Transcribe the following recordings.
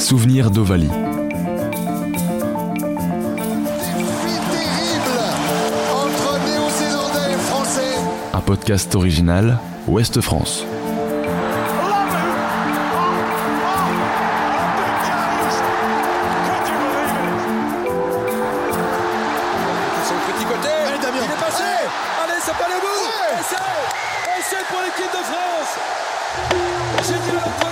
Souvenir d'Ovalie. Un podcast original Ouest France. Du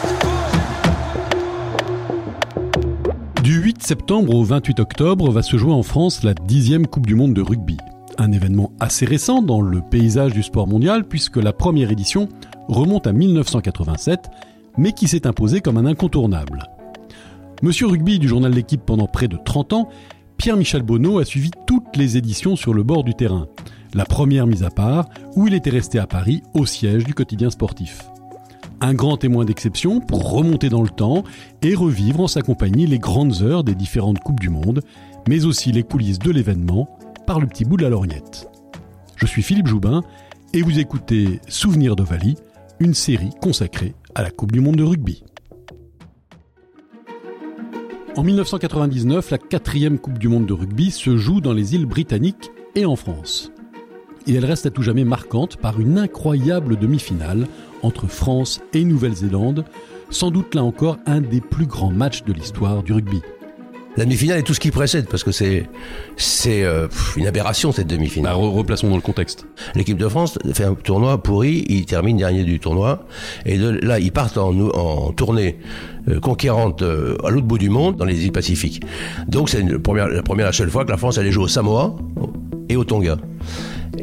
septembre au 28 octobre va se jouer en France la dixième Coupe du Monde de rugby. Un événement assez récent dans le paysage du sport mondial puisque la première édition remonte à 1987, mais qui s'est imposée comme un incontournable. Monsieur Rugby du journal L'équipe pendant près de 30 ans, Pierre-Michel Bonneau a suivi toutes les éditions sur le bord du terrain. La première mise à part, où il était resté à Paris au siège du quotidien sportif un grand témoin d'exception pour remonter dans le temps et revivre en sa compagnie les grandes heures des différentes Coupes du Monde, mais aussi les coulisses de l'événement par le petit bout de la lorgnette. Je suis Philippe Joubin et vous écoutez Souvenir d'Ovalie, une série consacrée à la Coupe du Monde de rugby. En 1999, la quatrième Coupe du Monde de rugby se joue dans les îles britanniques et en France. Et elle reste à tout jamais marquante par une incroyable demi-finale entre France et Nouvelle-Zélande, sans doute là encore un des plus grands matchs de l'histoire du rugby. La demi-finale et tout ce qui précède, parce que c'est c'est euh, une aberration cette demi-finale. Bah, replaçons dans le contexte. L'équipe de France fait un tournoi pourri, il termine dernier du tournoi, et de, là ils partent en, en tournée euh, conquérante euh, à l'autre bout du monde, dans les îles Pacifiques. Donc c'est la première, la première, la seule fois que la France allait jouer au Samoa et au Tonga.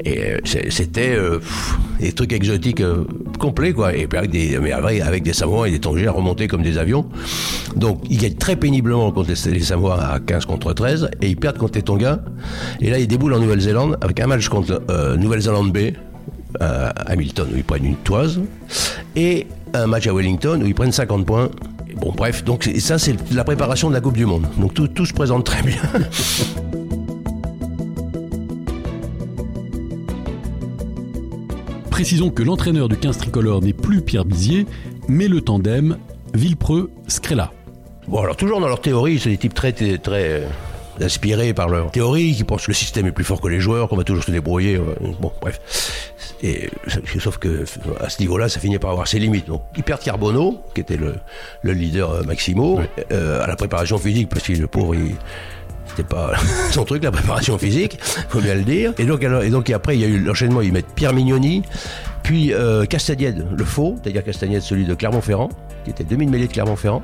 Et c'était des trucs exotiques euh, complets, quoi. Et puis avec des, mais avec des Samoans et des Tongiens remontés comme des avions. Donc ils gagnent très péniblement contre les Samoans à 15 contre 13 et ils perdent contre les Tonga. Et là ils déboulent en Nouvelle-Zélande avec un match contre Nouvelle-Zélande B à Hamilton où ils prennent une toise et un match à Wellington où ils prennent 50 points. Bon bref, donc ça c'est la préparation de la Coupe du Monde. Donc tout se présente très bien. Précisons que l'entraîneur du 15 tricolore n'est plus Pierre Bizier, mais le tandem Villepreux-Scrella. Bon, alors toujours dans leur théorie, c'est des types très, très, très inspirés par leur théorie, qui pensent que le système est plus fort que les joueurs, qu'on va toujours se débrouiller. Bon, bref. Et, sauf que à ce niveau-là, ça finit par avoir ses limites. Donc, ils perdent Carbonneau, qui était le, le leader euh, Maximo, euh, à la préparation physique, parce que le pauvre, il, c'était pas son truc, la préparation physique, faut bien le dire. Et donc, alors, et donc après, il y a eu l'enchaînement, ils mettent Pierre Mignoni, puis euh, Castagnède, le faux, c'est-à-dire Castagnède, celui de Clermont-Ferrand, qui était demi-mêlée de Clermont-Ferrand.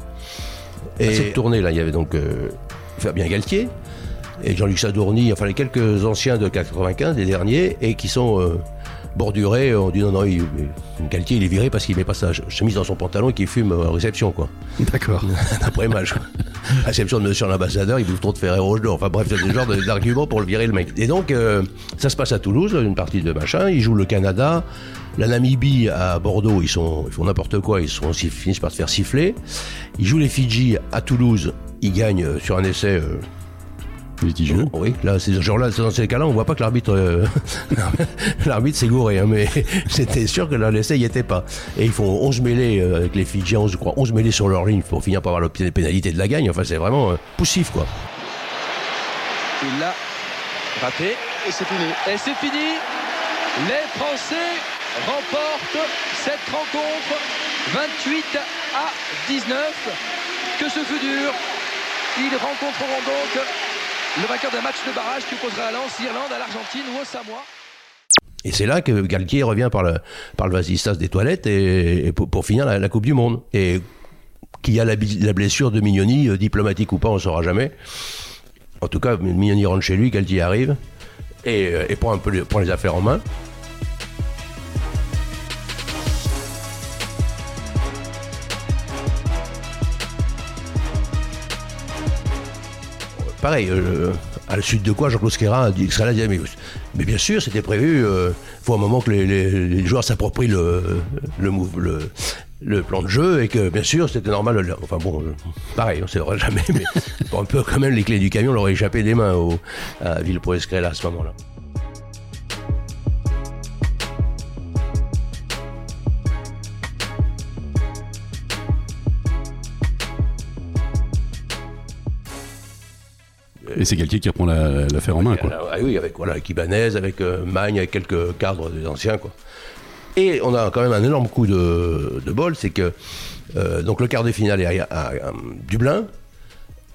Et cette tournée, là, il y avait donc euh, Fabien Galtier et Jean-Luc Sadourny, enfin les quelques anciens de 95, les derniers, et qui sont euh, borduré, on dit non, non, il, Galtier il est viré parce qu'il met pas sa chemise dans son pantalon et qu'il fume en réception, quoi. D'accord. Après match. Réception de monsieur l'ambassadeur, il bouffe trop de Ferrero d'or. Enfin bref, c'est des genres d'arguments pour le virer le mec. Et donc, euh, ça se passe à Toulouse, une partie de machin. Ils jouent le Canada. La Namibie à Bordeaux, ils, sont, font n'importe quoi, ils, finissent par se faire siffler. Ils jouent les Fidji à Toulouse, ils gagnent sur un essai. Euh, litigieux. Oui, là, c'est genre là, dans ces cas-là, on voit pas que l'arbitre, euh, l'arbitre s'est gouré, hein, mais c'était sûr que l'essai y était pas. Et ils font 11 mêlées euh, avec les Fidjiens, je crois, 11 mêlées sur leur ligne pour finir par avoir des pénalités de la gagne. Enfin, c'est vraiment euh, poussif, quoi. Il l'a raté et c'est fini. Et c'est fini. Les Français remportent cette rencontre 28 à 19. Que ce fut dur. Ils rencontreront donc le vainqueur d'un match de barrage qui opposera à Lens, Irlande, à l'Argentine ou au Samoa. Et c'est là que Galtier revient par le, par vasistas des toilettes et, pour, finir la, Coupe du Monde. Et qui a la, blessure de Mignoni, euh, diplomatique ou pas, on ne saura jamais. En tout cas, Mignoni rentre chez lui, Galtier arrive et, euh, prend les affaires en main. Pareil, euh, à la suite de quoi Jean-Claude Squera a dit, dit mais, mais, bien sûr, c'était prévu. Il euh, faut un moment que les, joueurs s'approprient le, le, le, plan de jeu et que bien sûr c'était normal. Enfin bon, euh, pareil, on ne saura jamais, mais un peu quand même les clés du camion leur échappé des mains au, à à à ce moment-là. Et c'est Galtier qui reprend l'affaire en main, quoi. Ah oui, avec voilà, avec avec Magne, avec quelques cadres des anciens, quoi. Et on a quand même un énorme coup de, bol, c'est que donc le quart de finale est à Dublin,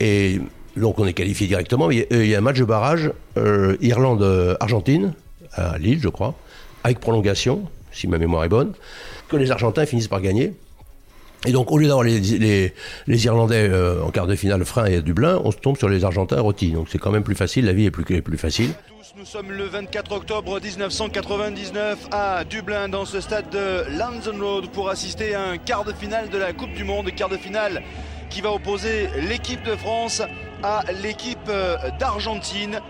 et donc on est qualifié directement. Il y a un match de barrage euh, Irlande-Argentine, à Lille, je crois, avec prolongation, si ma mémoire est bonne, que les Argentins finissent par gagner. Et donc, au lieu d'avoir les, les, Irlandais euh, en quart de finale frein et à Dublin, on se tombe sur les Argentins rôtis. Donc, c'est quand même plus facile, la vie est plus, plus facile. Nous sommes le 24 octobre 1999 à Dublin, dans ce stade de Lansdowne Road, pour assister à un quart de finale de la Coupe du Monde. Quart de finale qui va opposer l'équipe de France à l'équipe euh, d'Argentine.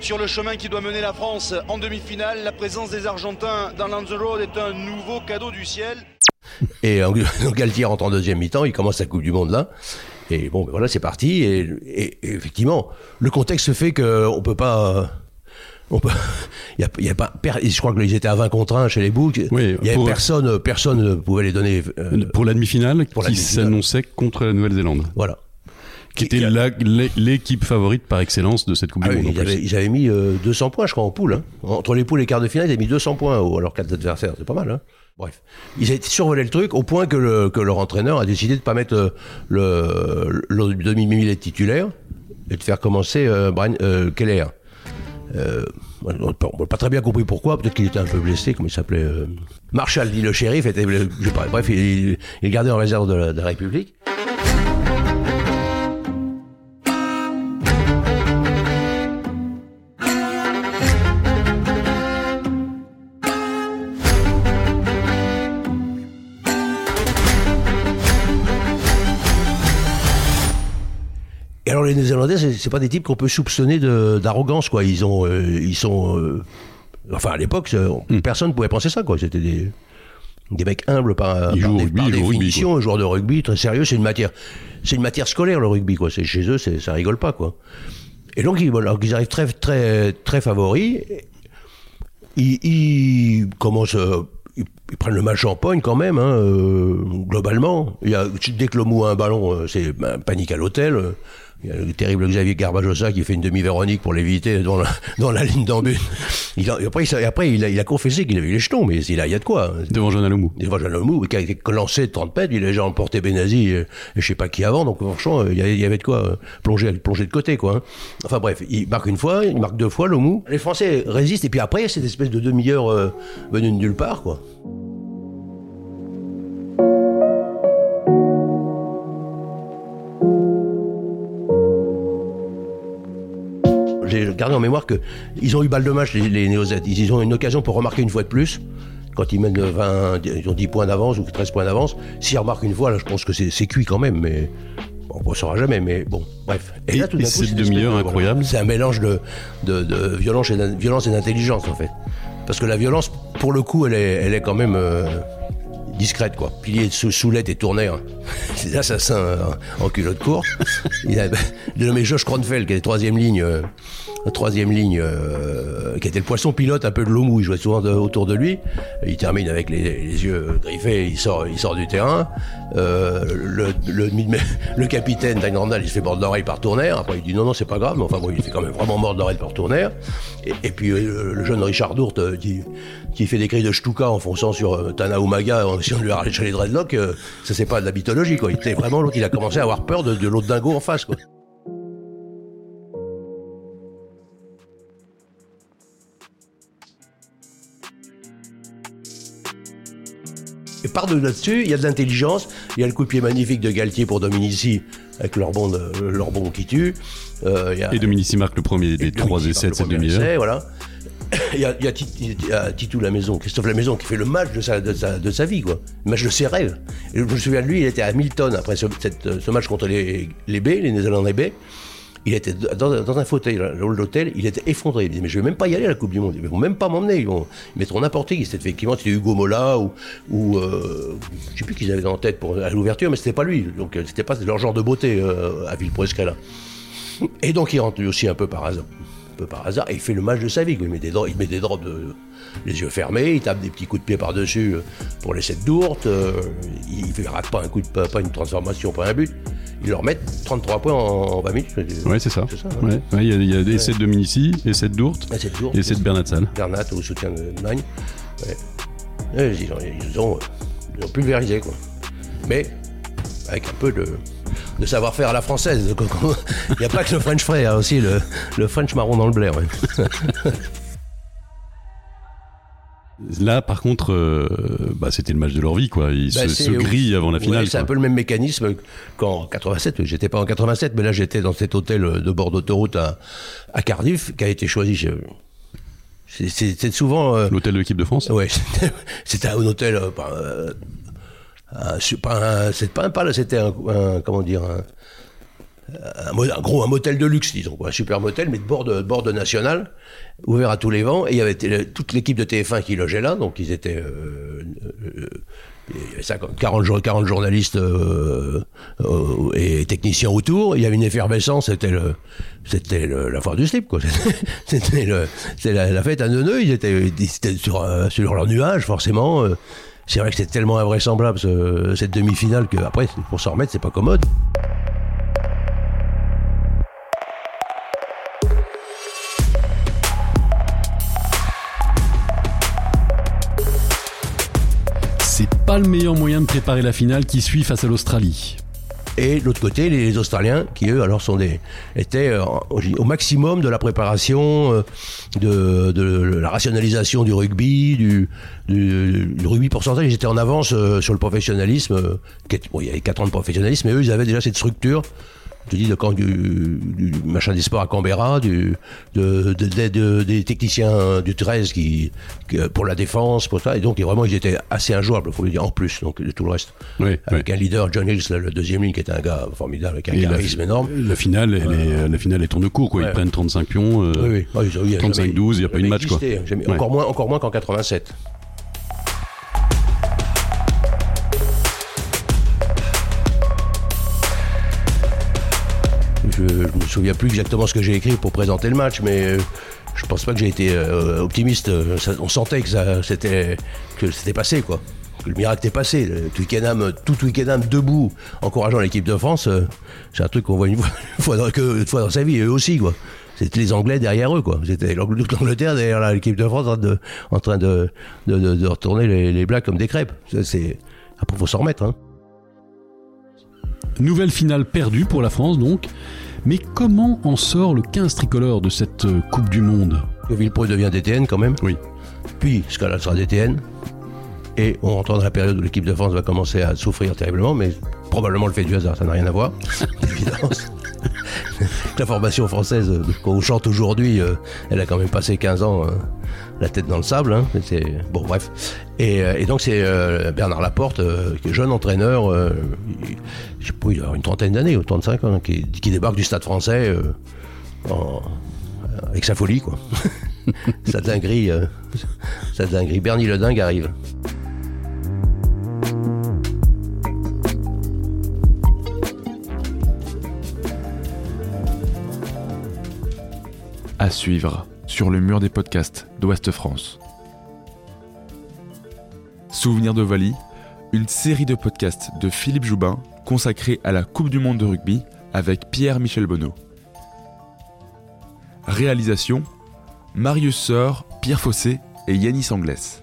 Sur le chemin qui doit mener la France en demi-finale, la présence des Argentins dans Lanza Road est un nouveau cadeau du ciel. Et Galtier rentre en deuxième mi-temps, il commence la Coupe du Monde là. Et bon, ben voilà, c'est parti. Et, effectivement, le contexte fait qu'on ne peut pas il y a, pas, je crois qu'ils étaient à 20 contre 1 chez les Boucs. il y avait personne, personne ne pouvait les donner. Euh, pour la demi-finale, qui s'annonçait contre la Nouvelle-Zélande. Voilà. Qui, était l'équipe favorite par excellence de cette Coupe du ah Monde. Ils avaient, mis 200 euh, points, je crois, en poule. Hein. Entre les poules et les quarts de finale, ils avaient mis 200 points à leurs quatre adversaires. C'est pas mal. Hein. Bref, ils ont survolé le truc au point que, le, que leur entraîneur a décidé de ne pas mettre euh, le, le, demi-millet titulaire et de faire commencer Brian Keller. Euh, on n'a pas très bien compris pourquoi. Peut-être qu'il était un peu blessé, comme il s'appelait. Euh, Marshall dit le shérif était. bref, il, est gardé en réserve de la République. Alors les Néerlandais, c'est pas des types qu'on peut soupçonner d'arrogance, quoi. Ils ont, euh, ils sont, euh, enfin à l'époque, hmm. personne ne pouvait penser ça, quoi. C'était des, des mecs humbles par, définition, un joueur de rugby très sérieux. C'est une matière, c'est une matière scolaire le rugby, quoi. C'est chez eux, ça rigole pas, quoi. Et donc ils, ils arrivent très, très, très favoris. Ils, commencent. Euh, ils, prennent le match en pogne quand même, hein, globalement. Il y a, dès que mou a un ballon, c'est ben, panique à l'hôtel. Il y a le terrible Xavier Garbajosa qui fait une demi-Véronique pour l'éviter dans la, dans la ligne d'embut. après, il, après il, a, il a confessé qu'il avait eu les jetons, mais il, a, il y a de quoi. Devant Jean Alomou. Devant Jean Alomou, qui a été lancé de 30 mètres, il a déjà emporté Benazi et, je sais pas qui avant, donc franchement, il y avait, de quoi euh, plonger, plonger de côté, quoi. Hein. Enfin bref, il marque une fois, il marque deux fois, Lomou. Les Français résistent, et puis après, cette espèce de demi-heure euh, venue de nulle part, quoi. Gardé en mémoire qu'ils ont eu balle de match, les, les Néo-Z. Ils, ont une occasion pour remarquer une fois de plus. Quand ils mènent 20, ils ont 10 points d'avance ou 13 points d'avance. S'ils remarquent une fois, là, je pense que c'est cuit quand même, mais on ne saura jamais, mais bon, bref. Et, là, tout d'un coup, cette demi-heure incroyable. C'est un mélange de, de, violence et d'intelligence, en fait. Parce que la violence, pour le coup, elle est, elle est quand même euh, discrète, quoi. Pilier de soulette et tournaire. C'est l'assassin en culotte courte. Il a nommé Josh Kronfeld, qui est troisième ligne. Euh, troisième ligne, euh, qui était le poisson pilote un peu de l'Omou, il jouait souvent autour de lui. Il termine avec les, yeux griffés, il sort, il sort du terrain. Euh, le, le, le, capitaine il se fait mordre d'oreille par Tournaire. Après, il dit non, non, c'est pas grave, mais enfin bon, il fait quand même vraiment mordre d'oreille par Tournaire. Et, puis le jeune Richard Dourte qui, qui fait des cris de Stuka en fonçant sur Tana Umaga en essayant de lui arracher les dreadlocks, ça c'est pas de la mythologie, quoi. Il était vraiment l'autre, il a commencé à avoir peur de, de l'autre dingo en face, quoi. Par-de là-dessus, il y a de l'intelligence, il y a le coup de pied magnifique de Galtier pour Dominici, avec leur bon, leur bon qui tue. Euh, y a, et Dominici marque le premier des 3 essais de cette demi-heure. Voilà. Il y, a, il, y a, Titou la maison, Christophe la maison qui fait le match de sa, de sa, de sa vie, quoi. Le match de ses rêves. Et je me souviens de lui, il était à Milton après ce, cette, ce match contre les, les B, les Néerlandais B. Il était dans, un fauteuil, le hall d'hôtel, il était effondré. Il disait, mais je vais même pas y aller à la Coupe du Monde. Ils vont même pas m'emmener. Ils vont mettre n'importe qui. C'était effectivement, c'était Hugo Mola ou, ou euh, je sais plus qu'ils avaient en tête pour à l'ouverture, mais c'était pas lui. Donc euh, c'était pas leur genre de beauté euh, à là. Et donc il rentre aussi un peu par hasard. Un peu par hasard, et il fait le match de sa vie. Il met des il de, les yeux fermés, il tape des petits coups de pied par-dessus pour les sept d'ourte, il ne rate pas un coup de pas une transformation, pas un but. ils leur mettent 33 points en, 20 minutes. Ouais, c'est ça. Hein. Il y a, y a des essais de Dominici, essais de Dourte, et essais de Bernat Salle. Bernat au soutien de Magne. Ils, ont, ils, ont, pulvérisé, quoi. Mais avec un peu de, de savoir-faire à la française. Il n'y a pas que le French frais, il y a aussi le, le French marron dans le blé. Là, par contre, euh, bah, c'était le match de leur vie, quoi. Ils bah, se, grillent avant la finale. c'est un peu le même mécanisme qu'en 87. J'étais pas en 87, mais là, j'étais dans cet hôtel de bord d'autoroute à, à, Cardiff, qui a été choisi. C'est souvent. Euh, L'hôtel de l'équipe de France Ouais, c'était un hôtel. Euh, c'est pas un, pas c'était un, comment dire, un, un, gros un motel de luxe, disons, quoi, un super motel, mais de bord de, bord de national, ouvert à tous les vents. Et il y avait toute l'équipe de TF1 qui logeait là, donc ils étaient. Euh, euh, il y avait 50, 40, 40 journalistes euh, euh, et techniciens autour. Il y avait une effervescence. C'était le, c'était la foire du slip, quoi. C'était le, la, la, fête à neuneux. Ils étaient, ils étaient sur, sur leur nuage, forcément. C'est vrai que c'est tellement invraisemblable cette demi-finale que après pour s'en remettre c'est pas commode. Le meilleur moyen de préparer la finale qui suit face à l'Australie. Et l'autre côté, les Australiens, qui eux, alors sont des, étaient euh, au maximum de la préparation, euh, de, la rationalisation du rugby, du, rugby pourcentage. Ils étaient en avance euh, sur le professionnalisme. Il y avait 4 ans de professionnalisme, mais eux, ils avaient déjà cette structure je dis, du, du, machin des sports à Canberra, du, de, de, des techniciens du 13 qui, pour la défense, pour ça. Et donc, vraiment, ils étaient assez injouables, il faut le dire, en plus, donc de tout le reste. Oui, avec un leader, John Hills, le deuxième ligne, qui était un gars formidable, avec un charisme énorme. La finale, elle est, la finale, est tourne court, quoi. Ils prennent 35 pions. Euh, oui, oui. 35-12, il n'y a pas eu de match, quoi. Encore moins, encore moins qu'en 87. Souviens plus exactement ce que j'ai écrit pour présenter le match, mais euh, je pense pas que j'ai été euh, optimiste. on sentait que c'était que c'était passé, quoi. Que le miracle était passé. Twickenham, tout Twickenham debout, encourageant l'équipe de France, euh, c'est un truc qu'on voit une fois, dans, sa vie, eux aussi, quoi. C'était les Anglais derrière eux, quoi. C'était l'Angleterre derrière l'équipe de France en train de, retourner les, les comme des crêpes. C'est, après, faut s'en remettre, hein. Nouvelle finale perdue pour la France donc. Mais comment en sort le 15 tricolore de cette euh, Coupe du Monde? Villepreux devient DTN quand même. Oui. Puis Scala sera DTN. Et on rentre dans la période où l'équipe de France va commencer à souffrir terriblement, mais probablement le fait du hasard, ça n'a rien à voir, d'évidence. la formation française euh, qu'on chante aujourd'hui, euh, elle a quand même passé 15 ans la tête dans le sable. Hein. Bon, bref. Et, euh, donc c'est euh, Bernard Laporte, euh, jeune entraîneur, je sais pas, il a une trentaine d'années, ou 35 ans, qui, débarque du Stade Français avec sa folie, quoi. sa dinguerie, sa dinguerie. Bernie le dingue arrive. À suivre sur le mur des podcasts d'Ouest France. Souvenir d'Ovalie, une série de podcasts de Philippe Joubin consacrée à la Coupe du Monde de rugby avec Pierre-Michel Bonneau. Réalisation Marius Sœur, Pierre Fossé et Yanis Anglès.